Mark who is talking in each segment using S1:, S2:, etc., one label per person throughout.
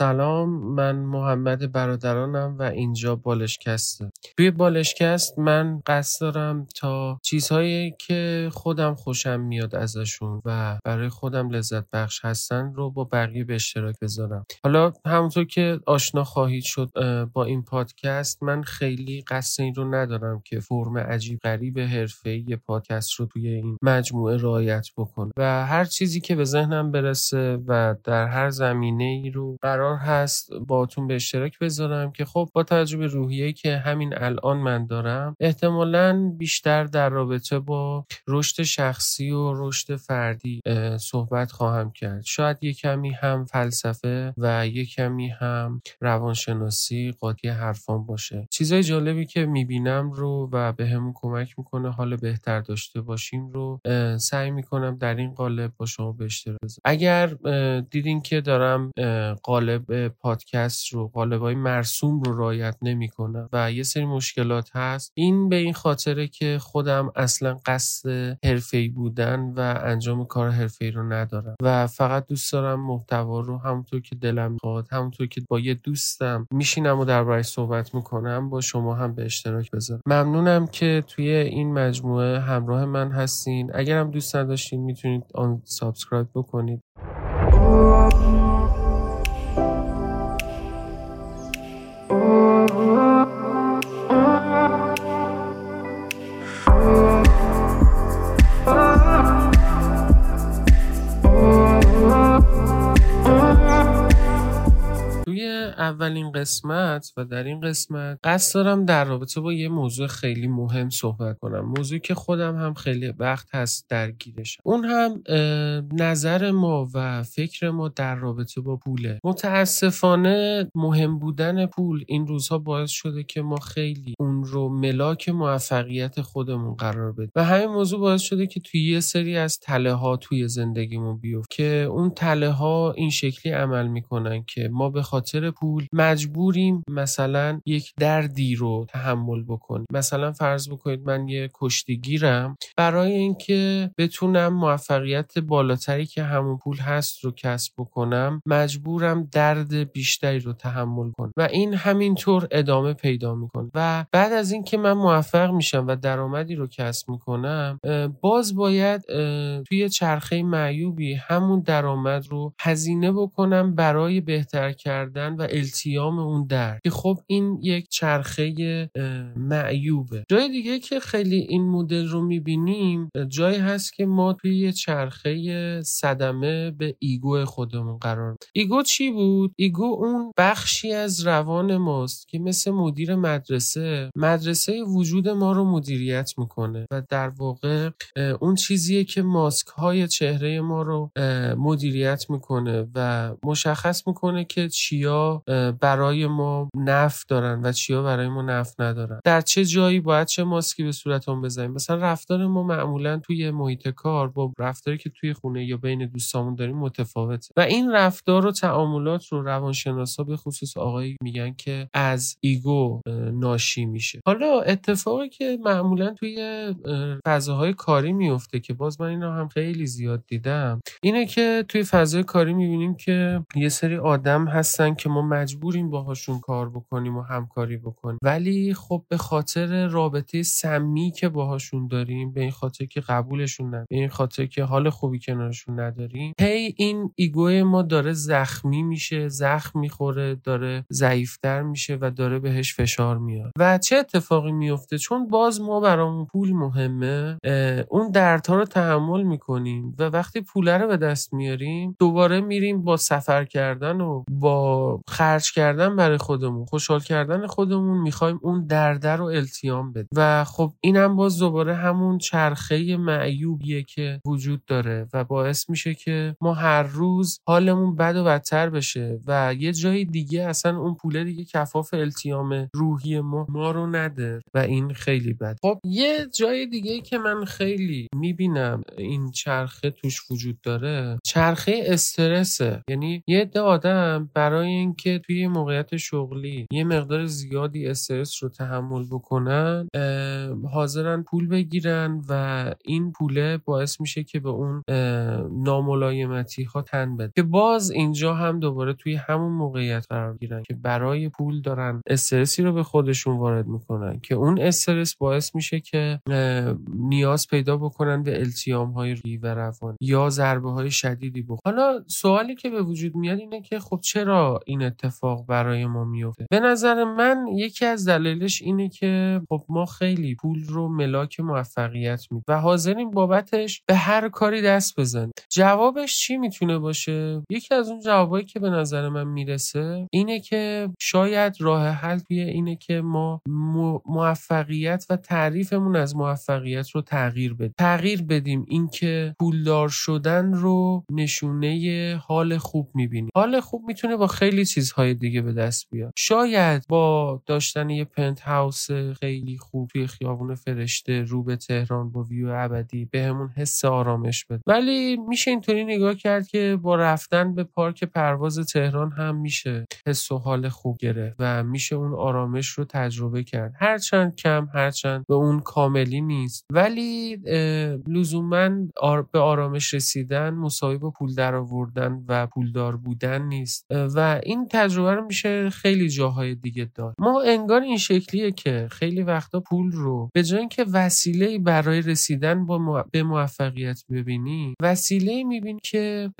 S1: سلام من محمد برادرانم و اینجا بالشکسته. توی بالشکست من قصد دارم تا چیزهایی که خودم خوشم میاد ازشون و برای خودم لذت بخش هستن رو با بقیه به اشتراک بذارم. حالا همونطور که آشنا خواهید شد با این پادکست من خیلی قصد این رو ندارم که فرم عجیب غریب حرفه‌ای پادکست رو توی این مجموعه رعایت بکنم. و هر چیزی که به ذهنم برسه و در هر زمینه ای رو قرار هست باتون به اشتراک بذارم که خب با توجه به روحیه که همین الان من دارم احتمالا بیشتر در رابطه با رشد شخصی و رشد فردی صحبت خواهم کرد. شاید یه کمی هم فلسفه و یه کمی هم روانشناسی قاطی حرفان باشه. چیزای جالبی که می‌بینم رو و به همون کمک می‌کنه حال بهتر داشته باشیم رو سعی می‌کنم در این قالب با شما به اشتراک اگر دیدین که دارم قالب پادکست رو قالب های مرسوم رو رایت نمی‌کنم و یه سری مشکلات هست. این به این خاطره که خودم اصلا قصد حرفه‌ای بودن و انجام کار حرفه‌ای رو ندارم. و فقط دوست دارم محتوا رو همونطور که دلم می‌خواد همونطور که با یه دوستم میشینم و دربارش صحبت می‌کنم با شما هم به اشتراک بذارم. ممنونم که توی این مجموعه همراه من هستین. اگرم دوست نداشتین می‌تونید آن سابسکرایب بکنید. Oh. اولین قسمت و در این قسمت قصد دارم در رابطه با یه موضوع خیلی مهم صحبت کنم. موضوعی که خودم هم خیلی وقت هست درگیرش اون هم نظر ما و فکر ما در رابطه با پوله. متاسفانه مهم بودن پول این روزها باعث شده که ما خیلی اون رو ملاک موفقیت خودمون قرار بدیم. و همین موضوع باعث شده که توی یه سری از تله ها توی زندگیمون بیفت که اون تله ها این شکلی عمل می‌کنن که ما به خاطر پول مجبوریم مثلا یک دردی رو تحمل بکنیم. مثلا فرض بکنید من یه کشتیگیرم برای اینکه بتونم موفقیت بالاتری که همون پول هست رو کسب بکنم مجبورم درد بیشتری رو تحمل کنم. و این همینطور ادامه پیدا می‌کنه. و بعد از اینکه من موفق میشم و درآمدی رو کسب می‌کنم باز باید توی چرخه معیوبی همون درآمد رو هزینه بکنم برای بهتر کردن و التیام اون درد. که خب این یک چرخه معیوبه. جای دیگه که خیلی این مدل رو می‌بینیم جایی هست که ما توی یه چرخه صدمه به ego خودمون قرار ego چی بود؟ ego اون بخشی از روان ماست که مثل مدیر مدرسه مدرسه وجود ما رو مدیریت می‌کنه و در واقع اون چیزیه که ماسک های چهره ما رو مدیریت می‌کنه و مشخص می‌کنه که چیا برای ما نف دارن و چیا برای ما نف ندارن. در چه جایی باید چه ماسکی به صورتمون بزنیم؟ مثلا رفتار ما معمولا توی محیط کار با رفتاری که توی خونه یا بین دوستامون داریم متفاوته. و این رفتار و تعاملات رو روانشناسا به خصوص آقایی میگن که از ایگو ناشی میشه. حالا اتفاقی که معمولا توی فضاهای کاری میفته که باز من اینا هم خیلی زیاد دیدم اینه که توی فضای کاری می‌بینیم که یه سری آدم هستن که ما مجبوریم باهاشون کار بکنیم و همکاری بکنیم. ولی خب به خاطر رابطه سمی که باهاشون داریم به این خاطر که قبولشون نداریم به این خاطر که حال خوبی کنارشون نداریم هی این ایگو ما داره زخمی میشه زخم می‌خوره داره ضعیفتر میشه و داره بهش فشار میاد. و چه اتفاقی میفته؟ چون باز ما برامون پول مهمه اون دردها رو تحمل می‌کنیم و وقتی پوله رو به دست میاریم دوباره میریم با سفر کردن و با خرج کردن برای خودمون خوشحال کردن خودمون می‌خوایم اون درده رو التیام بدیم. و خب اینم باز دوباره همون چرخه معیوبیه که وجود داره و باعث میشه که ما هر روز حالمون بد و بدتر بشه و یه جای دیگه اصلا اون پوله دیگه کفاف التیام روحی ما ما رو نده و این خیلی بد. خب یه جای دیگه که من خیلی می‌بینم این چرخه توش وجود داره چرخه استرسه. یعنی یه عده آدم برای اینکه توی موقعیت شغلی یه مقدار زیادی استرس رو تحمل بکنن حاضرن پول بگیرن و این پوله باعث میشه که به اون ناملایمتی ها تن بده. که باز اینجا هم دوباره توی همون موقعیت قرار گیرن که برای پول دارن استرسی رو به خودشون وارد می‌کنن. که اون استرس باعث میشه که نیاز پیدا بکنن به التیام های ری و روان یا ضربه های شدیدی بخورن حالا سوالی که به وجود میاد اینه که خب چرا این اتفاق برای ما میفته؟ به نظر من یکی از دلایلش اینه که خب ما خیلی پول رو ملاک موفقیت می و حاضرین بابتش به هر کاری دست بزنیم. جوابش چی می‌تونه باشه؟ یکی از اون جوابایی که به نظر من می‌رسه اینه که شاید راه حل توی اینه که ما موفقیت و تعریفمون از موفقیت رو تغییر بدیم تغییر بدیم اینکه پولدار شدن رو نشونه حال خوب می‌بینیم حال خوب می‌تونه با خیلی چیزهای دیگه به دست بیاد. شاید با داشتن یه پنت هاوس خیلی خوب توی خیابون فرشته رو به تهران با ویو ابدی بهمون به حس آرامش بده. ولی میشه اینطوری نگاه کرد که با رفتن به پارک پرواز تهران هم میشه. حس و حال خوب گرفت و میشه اون آرامش رو تجربه کرد. هرچند کم هرچند به اون کاملی نیست. ولی لزوما به آرامش رسیدن مساوی با پول درآوردن و پولدار بودن نیست. و این تجربه رو میشه خیلی جاهای دیگه داد. ما انگار این شکلیه که خیلی وقتا پول رو به جای اینکه وسیله برای رسیدن با به موفقیت ببینی وسیله می‌بینی که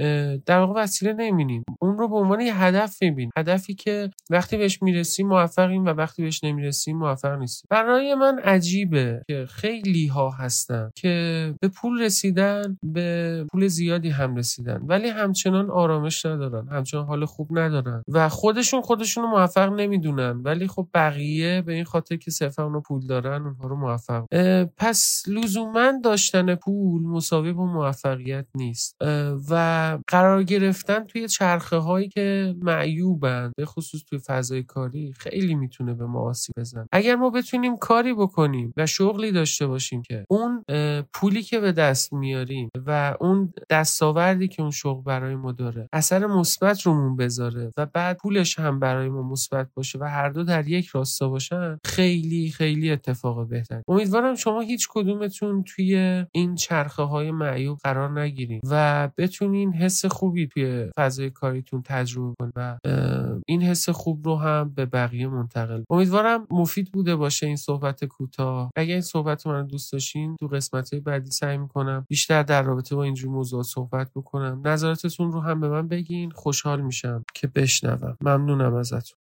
S1: در واقع وسیله نمی‌بینیم اون رو به عنوان یه هدف می‌بینیم هدفی که وقتی بهش می‌رسیم موفقیم و وقتی بهش نمی‌رسیم موفق نیستیم. برای من عجیبه که خیلی ها هستن که به پول رسیدن به پول زیادی هم رسیدن. ولی همچنان آرامش ندارن همچنان حال خوب ندارن. و خودشون خودشون رو موفق نمی‌دونن. ولی خب بقیه به این خاطر که صرفا اونو پول دارن اونها رو موفق. پس لزوما داشتن پول مساوی با موفقیت نیست. و قرار گرفتن توی چرخه هایی که معیوبن. به خصوص توی فضای کاری خیلی می‌تونه به ما آسیب بزنه. اگر ما بتونیم کاری بکنیم و شغلی داشته باشیم که اون پولی که به دست میاریم و اون دستاوردی که اون شغل برای ما داره اثر مثبت رومون بذاره و بعد پولش هم برای ما مثبت باشه و هر دو در یک راستا باشن خیلی خیلی اتفاق بهتر امیدوارم شما هیچ کدومتون توی این چرخه های معیوب قرار نگیریم و بتونین حس خوبی توی فضای کاریتون تجربه کنید و این حس خوب رو هم به بقیه منتقل. امیدوارم مفید بوده باشه این صحبت کوتاه. اگر این صحبت من دوست داشتین تو قسمت بعدی سعی می‌کنم بیشتر در رابطه با اینجور موضوع صحبت بکنم. نظراتتون رو هم به من بگین. خوشحال میشم که بشنوم. ممنونم ازتون.